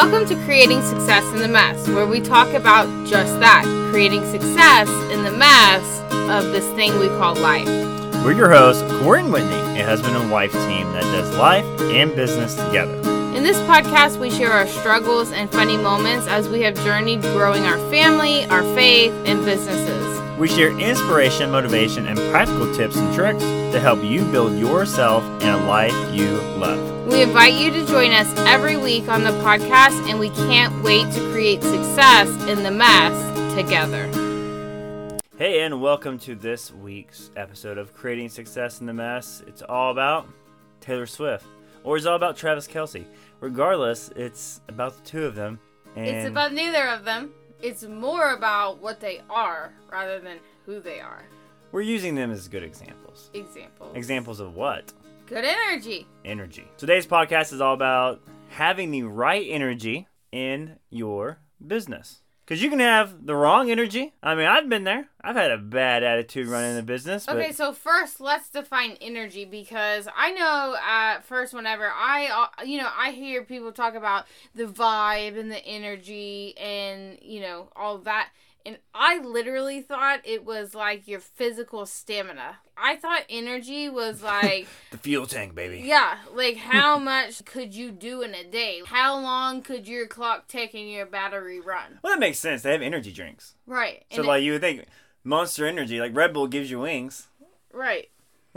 Welcome to Creating Success in the Mess, where we talk about just that creating success in the mess of this thing we call life. We're your hosts, Corey and Whitney, a husband and wife team that does life and business together. In this podcast, we share our struggles and funny moments as we have journeyed growing our family, our faith, and businesses. We share inspiration, motivation, and practical tips and tricks to help you build yourself and a life you love. We invite you to join us every week on the podcast, and we can't wait to create success in the mess together. Hey, and welcome to this week's episode of Creating Success in the Mess. It's all about Taylor Swift, or it's all about Travis Kelce. Regardless, it's about the two of them. And It's about neither of them. It's more about what they are rather than who they are. we're using them as good examples. Examples. Examples of what? Good energy. energy. Today's podcast is all about having the right energy in your business. Because you can have the wrong energy. I mean, I've been there. I've had a bad attitude running the business. But Okay, so first let's define energy because I know at first whenever I uh, you know I hear people talk about the vibe and the energy and you know all that and I literally thought it was like your physical stamina. I thought energy was like the fuel tank, baby. yeah, like how much could you do in a day? How long could your clock tick and your battery run? Well, that makes sense. They have energy drinks. Right. So, and it- like, you would think Monster Energy, like Red Bull gives you wings. right.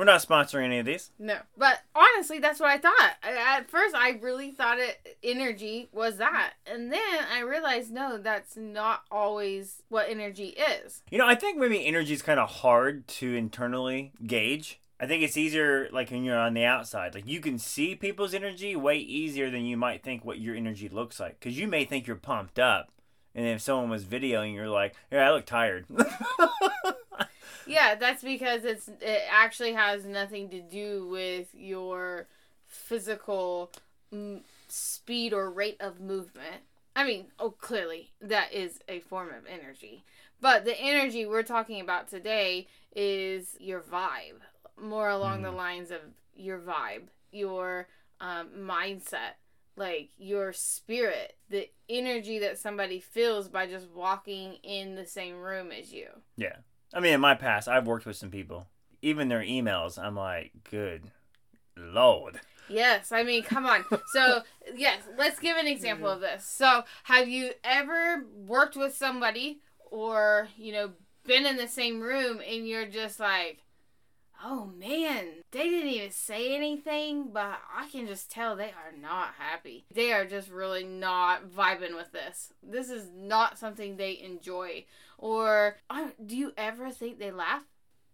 We're not sponsoring any of these. No, but honestly, that's what I thought. I- At first, I really thought it energy was that, and then I realized no, that's not always what energy is. You know, I think maybe energy is kind of hard to internally gauge. I think it's easier like when you're on the outside. Like you can see people's energy way easier than you might think what your energy looks like. Because you may think you're pumped up, and if someone was videoing, you're like, "Yeah, I look tired." Yeah, that's because it's it actually has nothing to do with your physical mm, speed or rate of movement. I mean, oh, clearly that is a form of energy, but the energy we're talking about today is your vibe, more along the lines of your vibe, your um, mindset, like your spirit, the energy that somebody feels by just walking in the same room as you. yeah. I mean, in my past, I've worked with some people. Even their emails, I'm like, "Good lord." Yes, I mean, come on. So, yes, let's give an example of this. So, have you ever worked with somebody or, you know, been in the same room and you're just like, oh man, they didn't even say anything, but I can just tell they are not happy. They are just really not vibing with this. This is not something they enjoy. Or, do you ever think they laugh?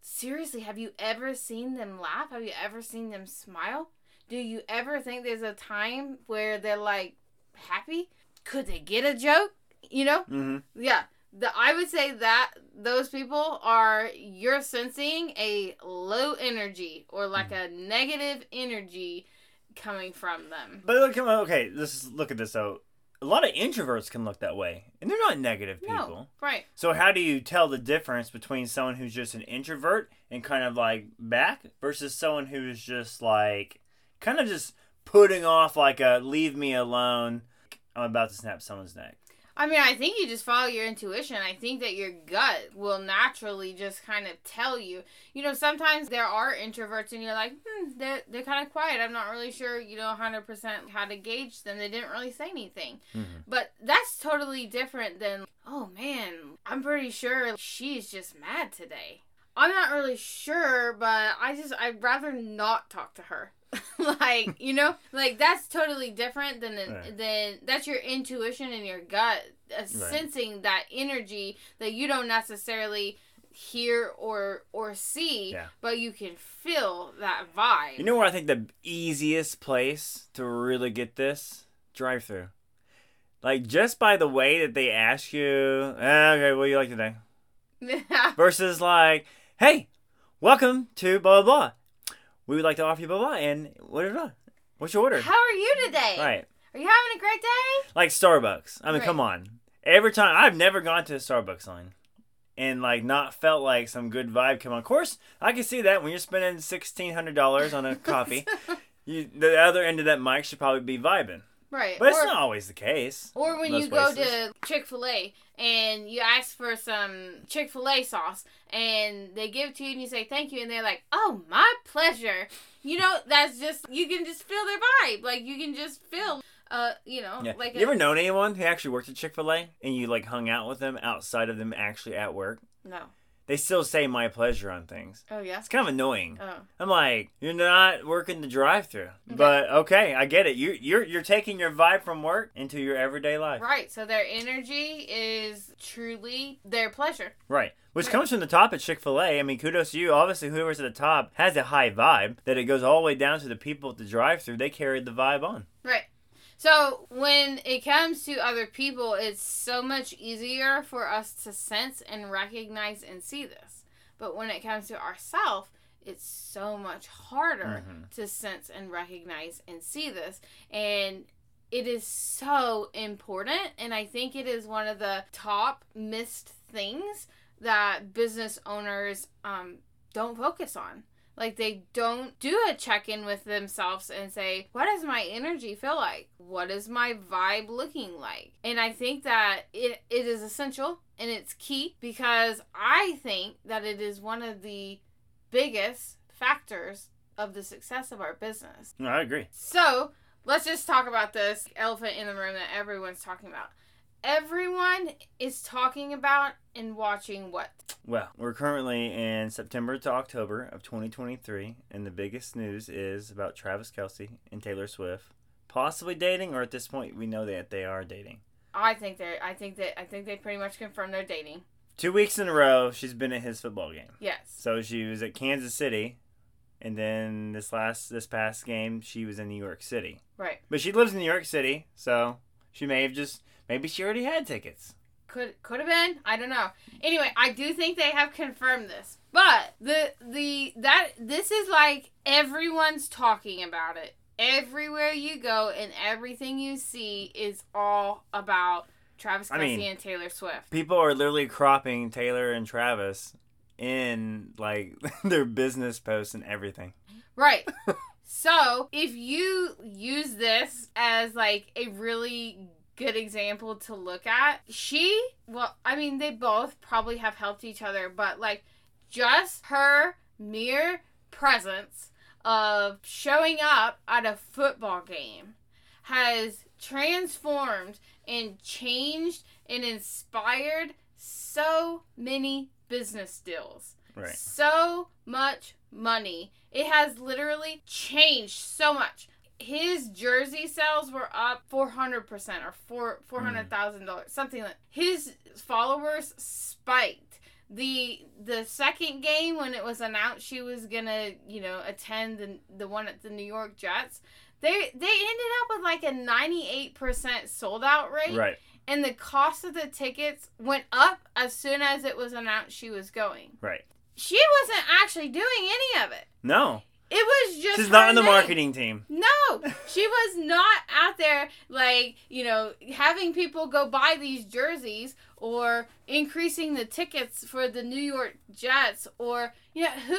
Seriously, have you ever seen them laugh? Have you ever seen them smile? Do you ever think there's a time where they're like happy? Could they get a joke? You know? hmm Yeah. The, I would say that those people are you're sensing a low energy or like mm. a negative energy coming from them. But look, okay, let's look at this. So, a lot of introverts can look that way, and they're not negative people. No, right. So how do you tell the difference between someone who's just an introvert and kind of like back versus someone who's just like kind of just putting off like a leave me alone. I'm about to snap someone's neck. I mean, I think you just follow your intuition. I think that your gut will naturally just kind of tell you. You know, sometimes there are introverts and you're like, hmm, they're, they're kind of quiet. I'm not really sure, you know, 100% how to gauge them. They didn't really say anything. But that's totally different than, oh man, I'm pretty sure she's just mad today. I'm not really sure, but I just, I'd rather not talk to her. like, you know, like that's totally different than, Right. than that's your intuition and your gut uh, sensing that energy that you don't necessarily hear or or see, Yeah. but you can feel that vibe. You know where I think the easiest place to really get this drive through, like just by the way that they ask you, "Eh, okay, what do you like today, versus like, hey, welcome to blah blah blah. We would like to offer you blah blah, and what is blah? What's your order? How are you today? Right. Are you having a great day? like Starbucks. I mean, Right. come on. Every time I've never gone to a Starbucks line and like not felt like some good vibe come on. Of course, I can see that when you're spending sixteen hundred dollars on a coffee, you, the other end of that mic should probably be vibing. Right. But it's not always the case. or when you go places. to Chick fil A and you ask for some Chick fil A sauce and they give it to you and you say thank you and they're like, oh, my pleasure. You know, that's just, you can just feel their vibe. Like, you can just feel, uh, you know, Yeah. like you a, ever known anyone who actually worked at Chick Fil A and you like hung out with them outside of them actually at work? No. They still say "my pleasure" on things. Oh, yeah? It's kind of annoying. Oh. I'm like, you're not working the drive-through, but okay, I get it. You you're you're taking your vibe from work into your everyday life, Right. So their energy is truly their pleasure. right? Which comes from the top at Chick Fil A. I mean, kudos to you. Obviously, whoever's at the top has a high vibe that it goes all the way down to the people at the drive-through. They carried the vibe on. Right. So when it comes to other people, it's so much easier for us to sense and recognize and see this. But when it comes to ourselves, it's so much harder Mhm. to sense and recognize and see this. And it is so important. And I think it is one of the top missed things that business owners um, don't focus on. Like they don't do a check in with themselves and say, what does my energy feel like? What is my vibe looking like? And I think that it, it is essential and it's key because I think that it is one of the biggest factors of the success of our business. No, I agree. So let's just talk about this elephant in the room that everyone's talking about. Everyone is talking about and watching what? Well, we're currently in September to October of 2023, and the biggest news is about Travis Kelce and Taylor Swift possibly dating, or at this point, we know that they are dating. I think they're. I think that. I think they pretty much confirmed they're dating. Two weeks in a row, she's been at his football game. Yes. So she was at Kansas City, and then this last this past game, she was in New York City. Right. But she lives in New York City, so she may have just maybe she already had tickets. Could could have been. I don't know. Anyway, I do think they have confirmed this. But the the that this is like everyone's talking about it. Everywhere you go and everything you see is all about Travis I mean- and Taylor Swift. People are literally cropping Taylor and Travis in like their business posts and everything. Right. so if you use this as like a really good example to look at, she, well, I mean, they both probably have helped each other, but like just her mere presence of showing up at a football game has transformed and changed and inspired so many business deals Right. so much money. It has literally changed so much. His jersey sales were up four hundred percent or four mm. four hundred thousand dollars, something like. His followers spiked. The the second game when it was announced she was gonna you know attend the the one at the New York Jets, they they ended up with like a ninety eight percent sold out rate Right. and the cost of the tickets went up as soon as it was announced she was going. Right. She wasn't actually doing any of it. No. It was just She's not in the name. marketing team. No, she was not out there like you know having people go buy these jerseys or increasing the tickets for the New York Jets or you know who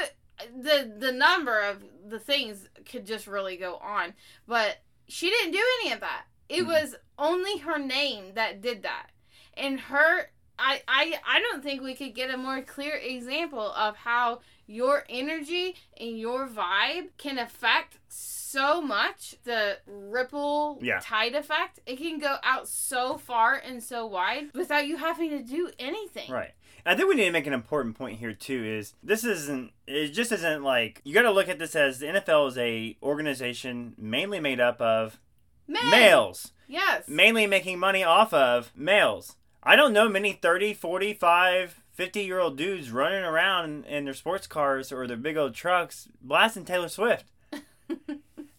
the the number of the things could just really go on, but she didn't do any of that. It Mhm. was only her name that did that, and her. I, I I don't think we could get a more clear example of how your energy and your vibe can affect so much the ripple Yeah. tide effect it can go out so far and so wide without you having to do anything Right. I think we need to make an important point here too. Is this isn't it just isn't like you got to look at this as the NFL is a organization mainly made up of Men. males, yes mainly making money off of males. I don't know many 30, 45, 50 year old dudes running around in their sports cars or their big old trucks blasting Taylor Swift.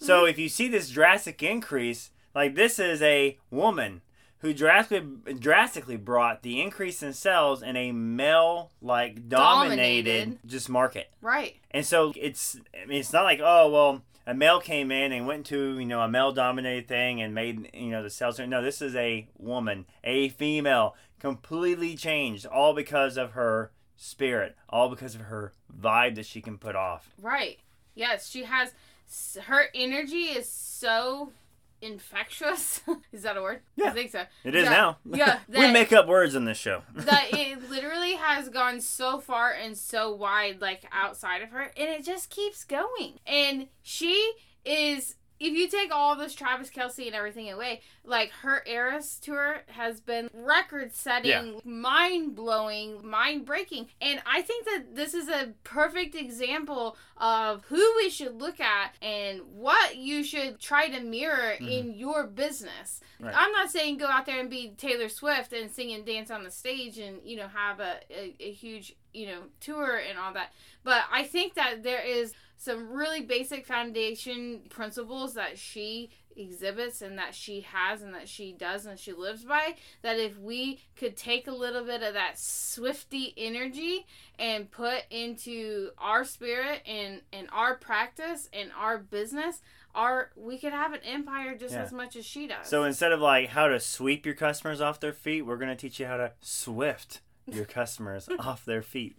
So if you see this drastic increase, like this is a woman who drastically drastically brought the increase in sales in a male like dominated, Dominated. just market. right And so it's I mean it's not like oh well a male came in and went to you know a male dominated thing and made you know the sales no this is a woman a female completely changed all because of her spirit all because of her vibe that she can put off right yes she has her energy is so infectious. is that a word? Yeah. I think so. It is Yeah. now. Yeah, we make up words in this show. that it literally has gone so far and so wide, like outside of her, and it just keeps going. And she is. If you take all this Travis Kelce and everything away, like her Eras tour has been record setting, Yeah. mind blowing, mind breaking. And I think that this is a perfect example of who we should look at and what you should try to mirror mm-hmm. in your business. Right. I'm not saying go out there and be Taylor Swift and sing and dance on the stage and you know have a, a, a huge you know tour and all that. But I think that there is some really basic foundation principles that she exhibits and that she has and that she does and she lives by that if we could take a little bit of that swifty energy and put into our spirit and and our practice and our business our we could have an empire just Yeah. as much as she does So instead of like how to sweep your customers off their feet, we're gonna teach you how to swift your customers off their feet.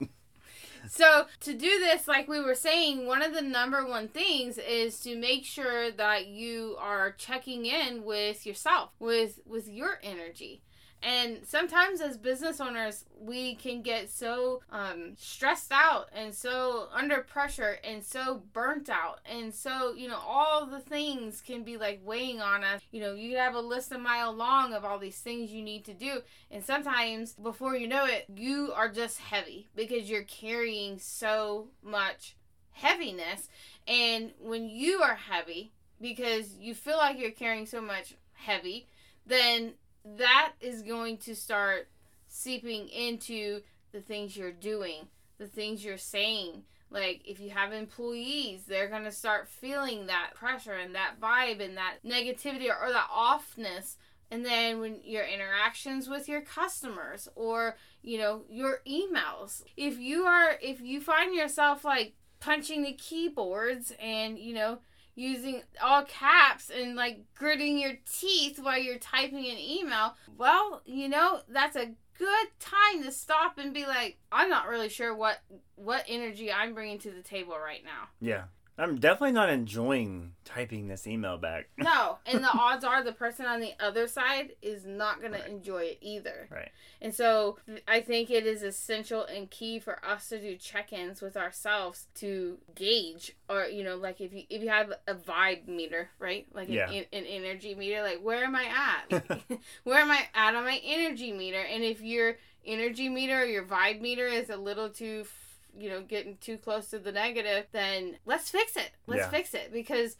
So to do this, like we were saying, one of the number one things is to make sure that you are checking in with yourself, with with your energy. And sometimes as business owners, we can get so um, stressed out and so under pressure and so burnt out. And so, you know, all the things can be like weighing on us. You know, you have a list a mile long of all these things you need to do. And sometimes, before you know it, you are just heavy because you're carrying so much heaviness. And when you are heavy, because you feel like you're carrying so much heavy, then that is going to start seeping into the things you're doing, the things you're saying. Like, if you have employees, they're going to start feeling that pressure and that vibe and that negativity or, or that offness. And then when your interactions with your customers or, you know, your emails, if you are, if you find yourself like punching the keyboards and, you know, using all caps and like gritting your teeth while you're typing an email, well, you know, that's a good time to stop and be like, I'm not really sure what what energy I'm bringing to the table right now. Yeah. I'm definitely not enjoying typing this email back. No, and the odds are the person on the other side is not going Right. to enjoy it either. Right. And so I think it is essential and key for us to do check-ins with ourselves to gauge or you know like if you if you have a vibe meter, right? Like an, Yeah. an, an energy meter like where am I at? where am I at on my energy meter? And if your energy meter or your vibe meter is a little too you know getting too close to the negative, then let's fix it. Let's Yeah. fix it because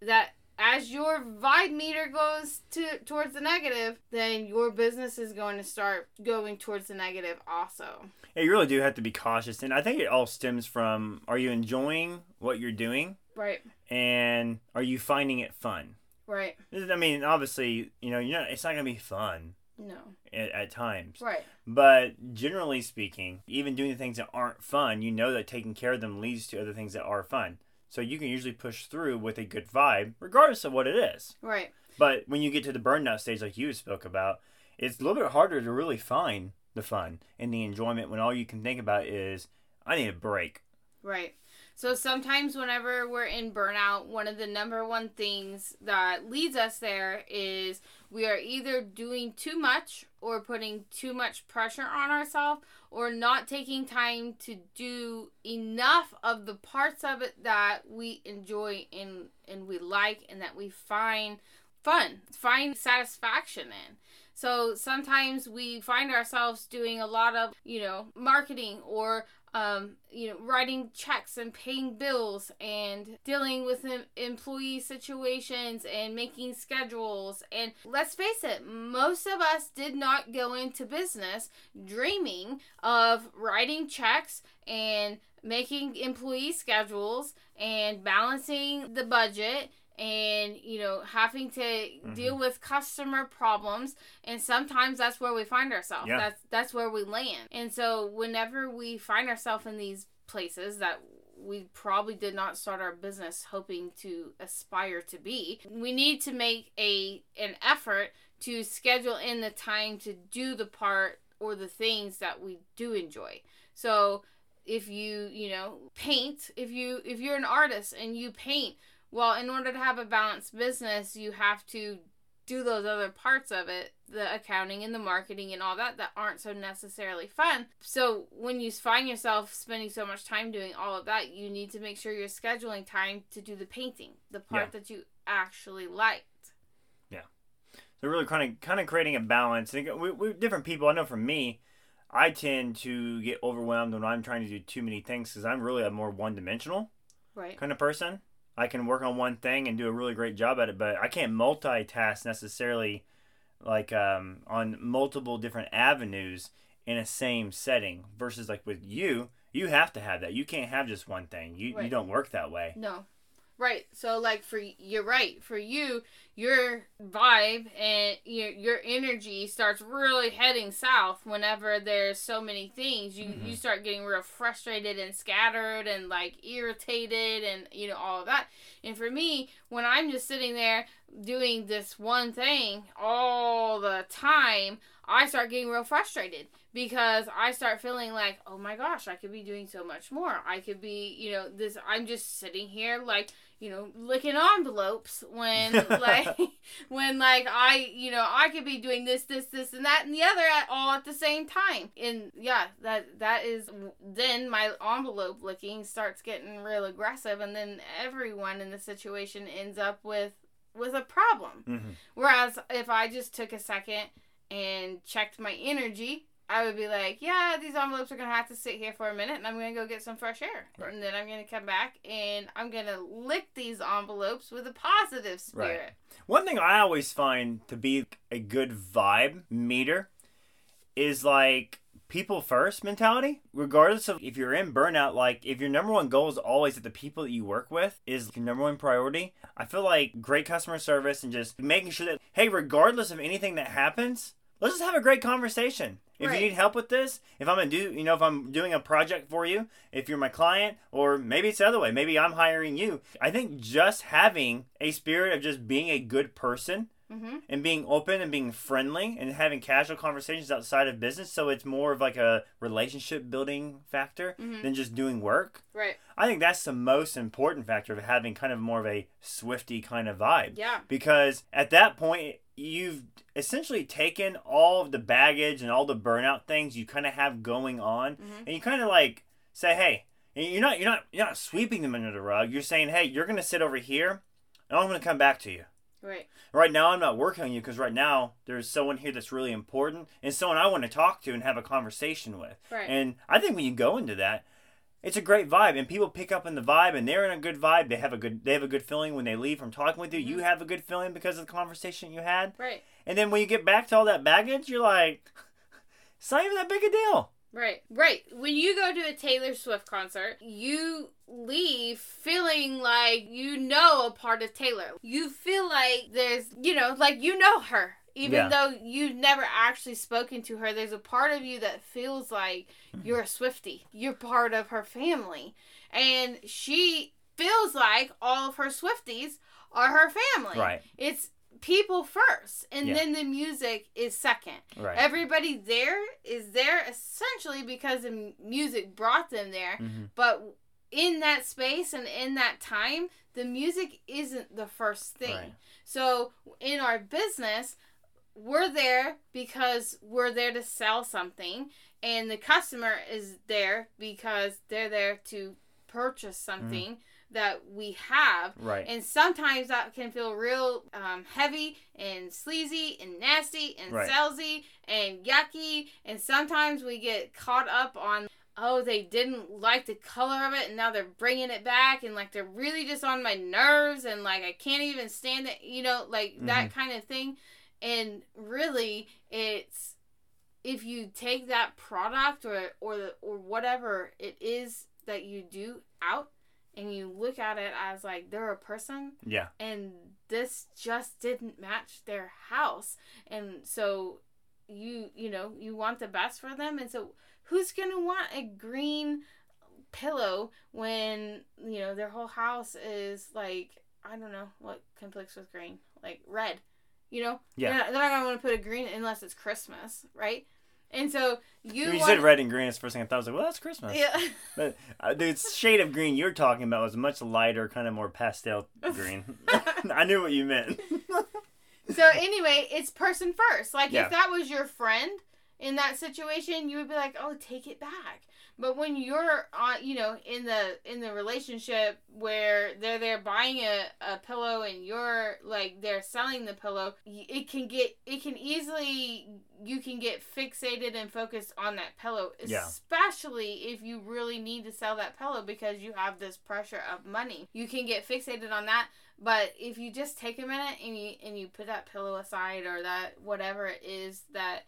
that as your vibe meter goes to towards the negative, then your business is going to start going towards the negative also. Yeah, you really do have to be cautious, and I think it all stems from: Are you enjoying what you're doing, Right. and are you finding it fun? Right. I mean, obviously, you know, you're not. It's not gonna be fun No. at, at times, Right. but generally speaking, even doing the things that aren't fun, you know that taking care of them leads to other things that are fun. So you can usually push through with a good vibe, regardless of what it is. Right. But when you get to the burnout stage, like you spoke about, it's a little bit harder to really find the fun and the enjoyment when all you can think about is, I need a break. Right. So sometimes whenever we're in burnout, one of the number one things that leads us there is we are either doing too much or putting too much pressure on ourselves or not taking time to do enough of the parts of it that we enjoy and and we like and that we find fun, find satisfaction in. So sometimes we find ourselves doing a lot of, you know, marketing or um, you know, writing checks and paying bills and dealing with employee situations and making schedules. And let's face it, most of us did not go into business dreaming of writing checks and making employee schedules and balancing the budget and you know having to mm-hmm. deal with customer problems and sometimes that's where we find ourselves. Yeah. that's that's where we land. And so whenever we find ourselves in these places that we probably did not start our business hoping to aspire to be we need to make a an effort to schedule in the time to do the part or the things that we do enjoy. So if you you know paint if you if you're an artist and you paint Well, in order to have a balanced business, you have to do those other parts of it the accounting and the marketing and all that that aren't so necessarily fun. So when you find yourself spending so much time doing all of that you need to make sure you're scheduling time to do the painting the part yeah. that you actually liked. Yeah. So really kind of kind of creating a balance. We, we different people. I know for me i tend to get overwhelmed when i'm trying to do too many things because i'm really a more one-dimensional right. kind of person I can work on one thing and do a really great job at it, but I can't multitask necessarily like um, on multiple different avenues in a same setting versus like with you you have to have that. You can't have just one thing. You, right. you don't work that way. No Right. So like for you're right. For you, your vibe and your your energy starts really heading south whenever there's so many things. You mm-hmm. you start getting real frustrated and scattered and like irritated and you know all of that. And for me, when I'm just sitting there doing this one thing all the time, I start getting real frustrated because I start feeling like, oh my gosh, I could be doing so much more. I could be, you know, this. I'm just sitting here like you know, licking envelopes when like when like I, you know, I could be doing this, this, this, and that, and the other at all at the same time. And yeah, that that is then my envelope licking starts getting real aggressive, and then everyone in the situation ends up with with a problem. Mm-hmm. Whereas if I just took a second and checked my energy I would be like, yeah, these envelopes are gonna have to sit here for a minute, and I'm gonna go get some fresh air, right. and then I'm gonna come back and I'm gonna lick these envelopes with a positive spirit. Right. One thing I always find to be a good vibe meter is like people first mentality regardless of if you're in burnout like if your number one goal is always that the people that you work with is your number one priority i feel like great customer service and just making sure that hey regardless of anything that happens let's just have a great conversation if right. you need help with this, if I'm gonna do, you know, if I'm doing a project for you, if you're my client, or maybe it's the other way, maybe I'm hiring you. I think just having a spirit of just being a good person mm-hmm. and being open and being friendly and having casual conversations outside of business, so it's more of like a relationship building factor mm-hmm. than just doing work. Right. I think that's the most important factor of having kind of more of a swifty kind of vibe. Yeah. Because at that point, you've essentially taken all of the baggage and all the burnout things you kind of have going on, mm-hmm. and you kind of like say, "Hey," you're not you're not you're not sweeping them under the rug. You're saying, "Hey, you're gonna sit over here, and I'm gonna come back to you." Right. Right now, I'm not working on you because right now there's someone here that's really important and someone I want to talk to and have a conversation with. Right. And I think when you go into that, it's a great vibe and people pick up on the vibe and they're in a good vibe. They have a good they have a good feeling when they leave from talking with you. Mm-hmm. you have a good feeling because of the conversation you had. Right. And then when you get back to all that baggage you're like it's not even that big a deal. Right. Right. When you go to a taylor swift concert you leave feeling like you know a part of taylor. You feel like there's you know like you know her even yeah. though you've never actually spoken to her, there's a part of you that feels like mm-hmm. you're a Swifty. You're part of her family. And she feels like all of her Swifties are her family. Right. It's people first and yeah. then the music is second. Right. Everybody there is there essentially because the music brought them there. Mm-hmm. But in that space and in that time, the music isn't the first thing. Right. So in our business, we're there because we're there to sell something and the customer is there because they're there to purchase something mm. that we have right and sometimes that can feel real um, heavy and sleazy and nasty and right. salesy and yucky and sometimes we get caught up on oh they didn't like the color of it and now they're bringing it back and like they're really just on my nerves and like i can't even stand it you know like mm-hmm. that kind of thing and really it's if you take that product or or or whatever it is that you do out and you look at it as like they're a person yeah. and this just didn't match their house. And so you you know you want the best for them. And so who's gonna want a green pillow when you know their whole house is like i don't know what conflicts with green? Like red you know, yeah, they're not, gonna want to put a green unless it's Christmas, right? And so you, You want- said red and green. It's the first thing I thought. I was like, well, that's Christmas. Yeah. But uh, the shade of green you're talking about was much lighter, kind of more pastel green. I knew what you meant. So anyway, it's person first. Like Yeah. if that was your friend in that situation, you would be like, "Oh, take it back." But when you're on, you know, in the in the relationship where they're there buying a, a pillow and you're like they're selling the pillow, it can get it can easily you can get fixated and focused on that pillow, Yeah. especially if you really need to sell that pillow because you have this pressure of money. You can get fixated on that but if you just take a minute and you and you put that pillow aside or that whatever it is that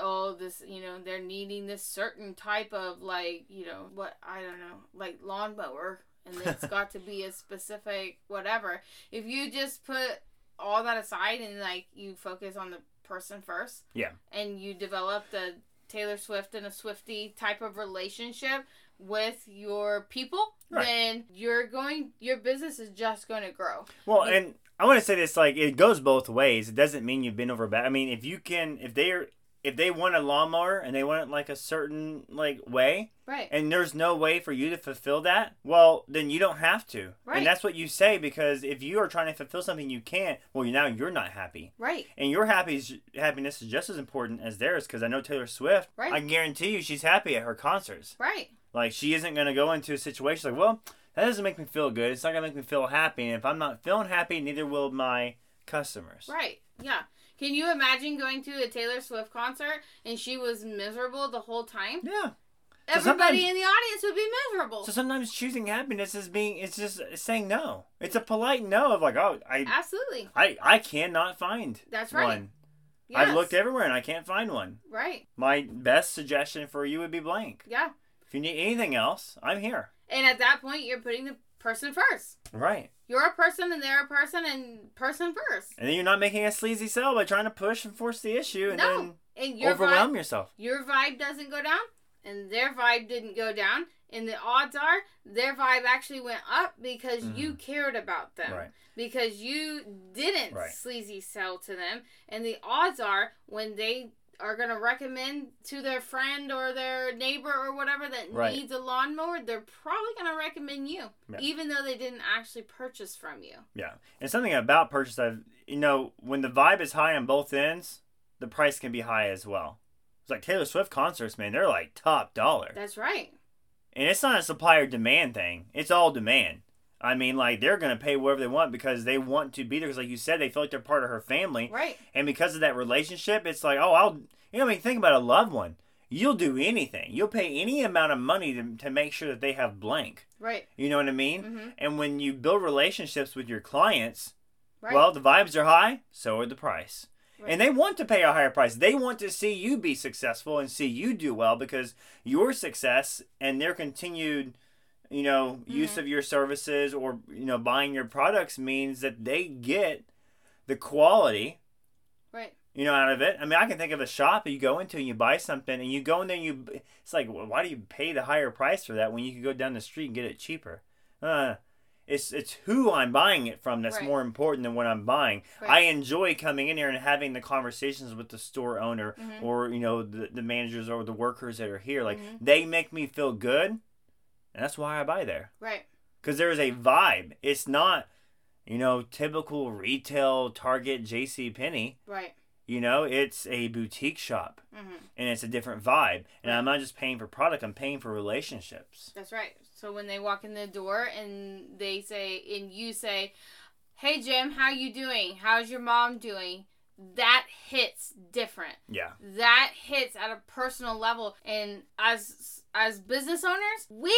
oh this you know they're needing this certain type of like you know what I don't know like lawnmower and it's got to be a specific whatever. If you just put all that aside and like you focus on the person first, Yeah. and you develop the Taylor Swift and a Swifty type of relationship with your people, Right. then you're going your business is just going to grow. Well, and I want to say this: like, it goes both ways. It doesn't mean you've been over bad. I mean, if you can, if they're, if they want a lawnmower and they want it like a certain like way, Right. and there's no way for you to fulfill that, well, then you don't have to. Right. And that's what you say because if you are trying to fulfill something you can't, well, now you're not happy. right. And your happy happiness is just as important as theirs because I know Taylor Swift. Right. I can guarantee you she's happy at her concerts. Right. Like she isn't gonna go into a situation like, well, that doesn't make me feel good. It's not gonna make me feel happy. And if I'm not feeling happy, neither will my customers. Right. Yeah. Can you imagine going to a Taylor Swift concert and she was miserable the whole time? Yeah. Everybody sometimes- in the audience would be miserable. So sometimes choosing happiness is being it's just saying no. It's a polite no of like, oh, I Absolutely. I I cannot find That's right. one. Yes. I've looked everywhere and I can't find one. Right. My best suggestion for you would be blank. Yeah. If you need anything else, I'm here. And at that point, you're putting the person first. Right. You're a person and they're a person and person first. And then you're not making a sleazy sell by trying to push and force the issue and No. then And your overwhelm vibe, yourself. your vibe doesn't go down, and their vibe didn't go down. And the odds are their vibe actually went up because you cared about them. Mm-hmm. Right. Because you didn't Right. sleazy sell to them. And the odds are when they are going to recommend to their friend or their neighbor or whatever that Right. needs a lawnmower, they're probably going to recommend you, Yeah. even though they didn't actually purchase from you. Yeah. And something about purchase I've you know, when the vibe is high on both ends, the price can be high as well. It's like Taylor Swift concerts, man, they're like top dollar. That's right. And it's not a supply or demand thing. It's all demand. I mean, like they're gonna pay whatever they want because they want to be there. Because, like you said, they feel like they're part of her family, Right. and because of that relationship, it's like, oh, I'll. You know, I mean, think about a loved one. You'll do anything. You'll pay any amount of money to, to make sure that they have blank. Right. You know what I mean? Mhm. And when you build relationships with your clients, Right. well, the vibes are high, so are the price. Right. And they want to pay a higher price. They want to see you be successful and see you do well because your success and their continued, you know, use Mm-hmm. of your services or you know buying your products means that they get the quality, right. you know, out of it. I mean, I can think of a shop that you go into and you buy something and you go in there and you it's like, well, why do you pay the higher price for that when you could go down the street and get it cheaper? Uh, it's it's who I'm buying it from that's Right. more important than what I'm buying. Right. I enjoy coming in here and having the conversations with the store owner Mhm. or you know the, the managers or the workers that are here. Like Mhm. they make me feel good, and that's why I buy there Right. because there is a vibe. It's not you know typical retail Target, J.C. Penney. Right. You know, it's a boutique shop hmm and it's a different vibe. And I'm not just paying for product; I'm paying for relationships. That's right. So when they walk in the door and they say, and you say, "Hey Jim, how you doing? How's your mom doing?" That hits different. Yeah, That hits at a personal level. And as as business owners, we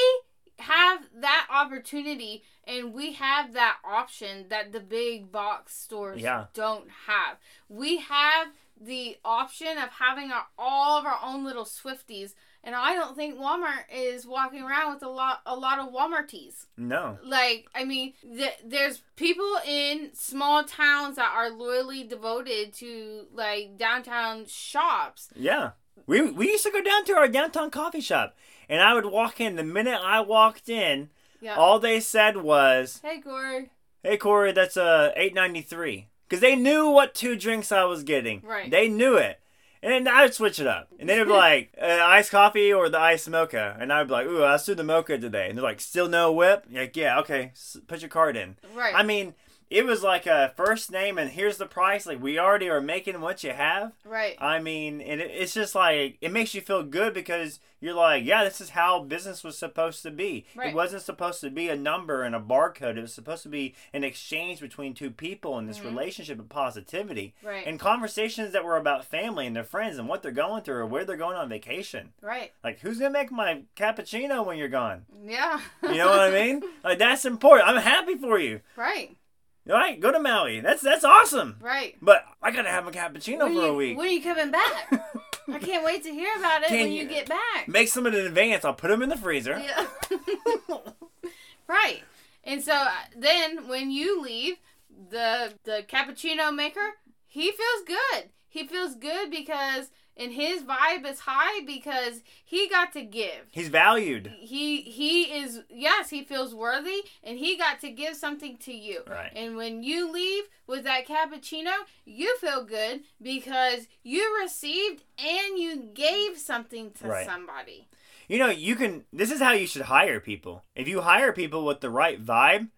have that opportunity and we have that option that the big box stores Yeah. don't have. We have the option of having our, all of our own little Swifties. And I don't think Walmart is walking around with a lot a lot of Walmarties. no, Like, I mean, th- there's people in small towns that are loyally devoted to like downtown shops. yeah. We we used to go down to our downtown coffee shop, and I would walk in. The minute I walked in, Yeah. all they said was, hey, Corey. "Hey Corey, that's uh eight ninety three. Because they knew what two drinks I was getting. Right. They knew it. And I would switch it up. And they'd be like, uh, iced coffee or the iced mocha. And I'd be like, ooh, I'll do the mocha today. And they're like, still no whip? Like, yeah, okay, put your card in. Right. I mean, it was like a first name and here's the price. Like we already are making what you have. Right. I mean, and it, it's just like it makes you feel good because you're like, yeah, this is how business was supposed to be. Right. It wasn't supposed to be a number and a barcode. It was supposed to be an exchange between two people in this Mhm. relationship of positivity Right. and conversations that were about family and their friends and what they're going through or where they're going on vacation. right. Like, who's gonna make my cappuccino when you're gone? Yeah. You know what I mean? Like that's important. I'm happy for you. right. All right, go to Maui. That's that's awesome. Right. But I gotta have a cappuccino when for you, a week. When are you coming back? I can't wait to hear about it Can when you, you- get back. Make some in advance. I'll put them in the freezer. Yeah. right. And so uh, then when you leave, the the cappuccino maker, he feels good. He feels good because and his vibe is high because he got to give. He's valued. He he is yes, he feels worthy and he got to give something to you. Right. And when you leave with that cappuccino, you feel good because you received and you gave something to Right. somebody. You know, you can. This is how you should hire people. If you hire people with the right vibe,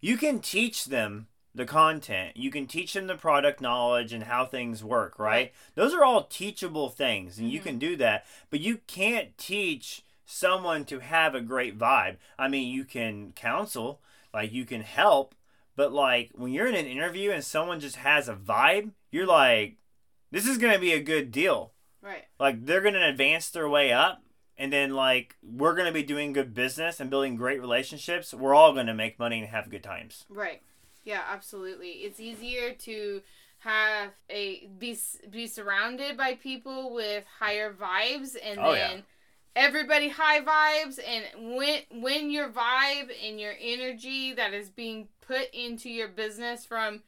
you can teach them the content. You can teach them the product knowledge and how things work, right? Those are all teachable things, and you Mhm. can do that. But you can't teach someone to have a great vibe. I mean, you can counsel, like you can help, but like when you're in an interview and someone just has a vibe, you're like, this is going to be a good deal Right. like they're gonna advance their way up and then like we're gonna be doing good business and building great relationships we're all gonna make money and have good times Right. Yeah, absolutely. It's easier to have a be be surrounded by people with higher vibes and Oh, then yeah. everybody high vibes and when when your vibe and your energy that is being put into your business from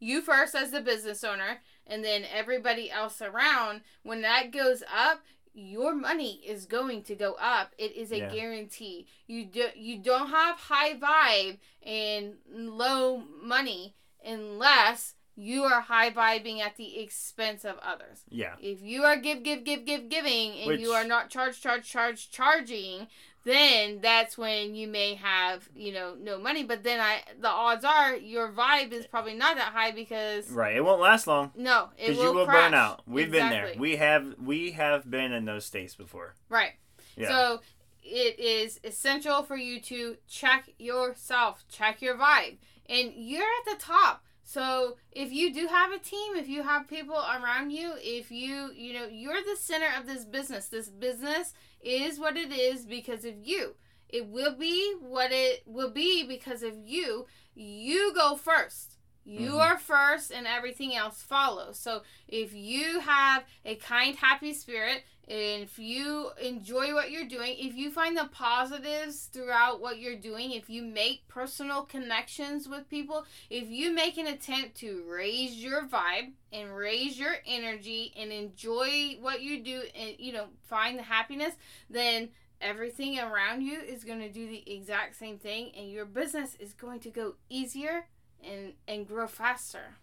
you first as the business owner and then everybody else around when that goes up your money is going to go up. It is a Yeah. guarantee. You do you don't have high vibe and low money unless you are high vibing at the expense of others. Yeah. If you are give give give give giving and Which- you are not charge charge charge charging then that's when you may have you know no money. But then i the odds are your vibe is probably not that high because right it won't last long. No it because will, you will crash. burn out. We've been there. We have we have been in those states before. Right. Yeah. So it is essential for you to check yourself, check your vibe. And you're at the top. So if you do have a team, if you have people around you, if you, you know, you're the center of this business. This business is what it is because of you. It will be what it will be because of you. You go first. You Mhm. are first and everything else follows. So if you have a kind, happy spirit, if you enjoy what you're doing, if you find the positives throughout what you're doing, if you make personal connections with people, if you make an attempt to raise your vibe and raise your energy and enjoy what you do and you know find the happiness, then everything around you is going to do the exact same thing and your business is going to go easier and and grow faster.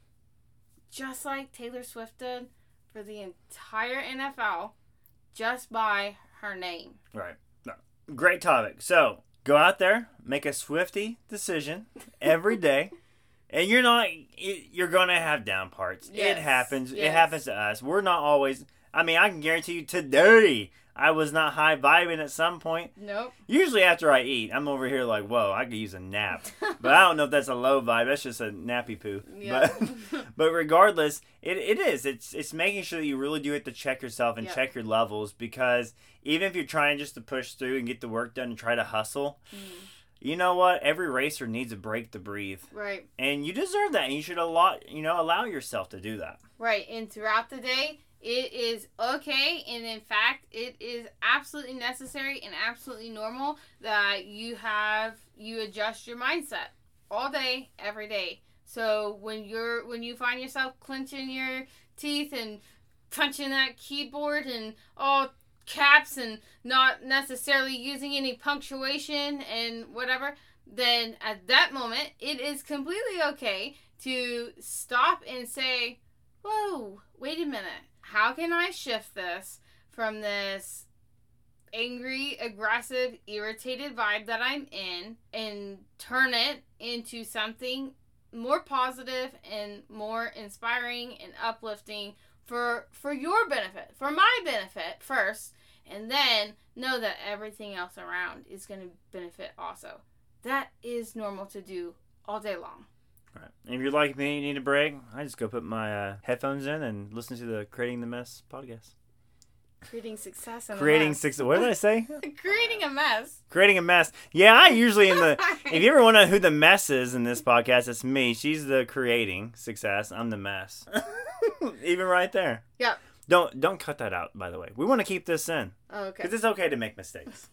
Just like Taylor Swift did for the entire NFL just by her name. right. Great topic. So go out there make a swifty decision every day and you're not you're gonna have down parts. It Yes, happens. It happens to us. We're not always i mean i can guarantee you today i was not high vibing at some point Nope. usually after i eat i'm over here like whoa i could use a nap but i don't know if that's a low vibe that's just a nappy poo Yeah. but but regardless it, it is it's it's making sure that you really do have to check yourself and Yeah. check your levels because even if you're trying just to push through and get the work done and try to hustle Mm, you know what every racer needs a break to breathe right. and you deserve that and you should allow you know allow yourself to do that Right. And throughout the day, it is okay. And in fact, it is absolutely necessary and absolutely normal that you have, you adjust your mindset all day, every day. So when you're, when you find yourself clenching your teeth and punching that keyboard and all caps and not necessarily using any punctuation and whatever, then at that moment, it is completely okay to stop and say, whoa, wait a minute. How can I shift this from this angry, aggressive, irritated vibe that I'm in and turn it into something more positive and more inspiring and uplifting for for your benefit, for my benefit first, and then know that everything else around is going to benefit also. That is normal to do all day long. Right. If you're like me, you need a break. I just go put my uh, headphones in and listen to the Creating the Mess podcast. Creating success. Creating success. What did I say? Creating a mess. Creating a mess. Yeah, I usually in the. if you ever wonder who the mess is in this podcast, it's me. She's the creating success. I'm the mess. Even right there. Yep. Don't don't cut that out. By the way, we want to keep this in. Oh, okay. Because it's okay to make mistakes.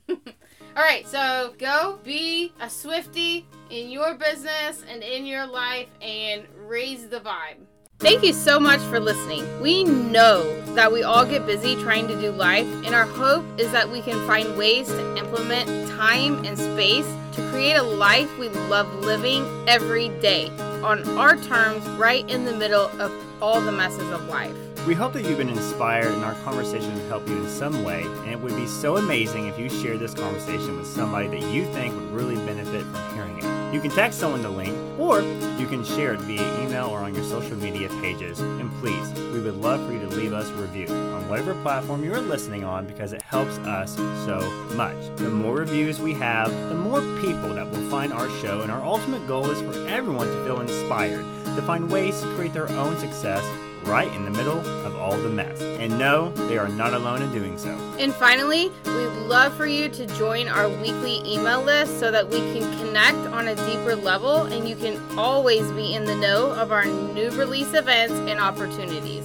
All right, so go be a Swifty in your business and in your life and raise the vibe. Thank you so much for listening. We know that we all get busy trying to do life, and our hope is that we can find ways to implement time and space to create a life we love living every day on our terms, right in the middle of all the messes of life. We hope that you've been inspired and our conversation helped you in some way, and it would be so amazing if you share this conversation with somebody that you think would really benefit from hearing it. You can text someone the link, or you can share it via email or on your social media pages. And please, we would love for you to leave us a review on whatever platform you are listening on because it helps us so much. The more reviews we have, the more people that will find our show, and our ultimate goal is for everyone to feel inspired, to find ways to create their own success right in the middle of all the mess. And no, they are not alone in doing so. And finally, we'd love for you to join our weekly email list so that we can connect on a deeper level and you can always be in the know of our new release events and opportunities.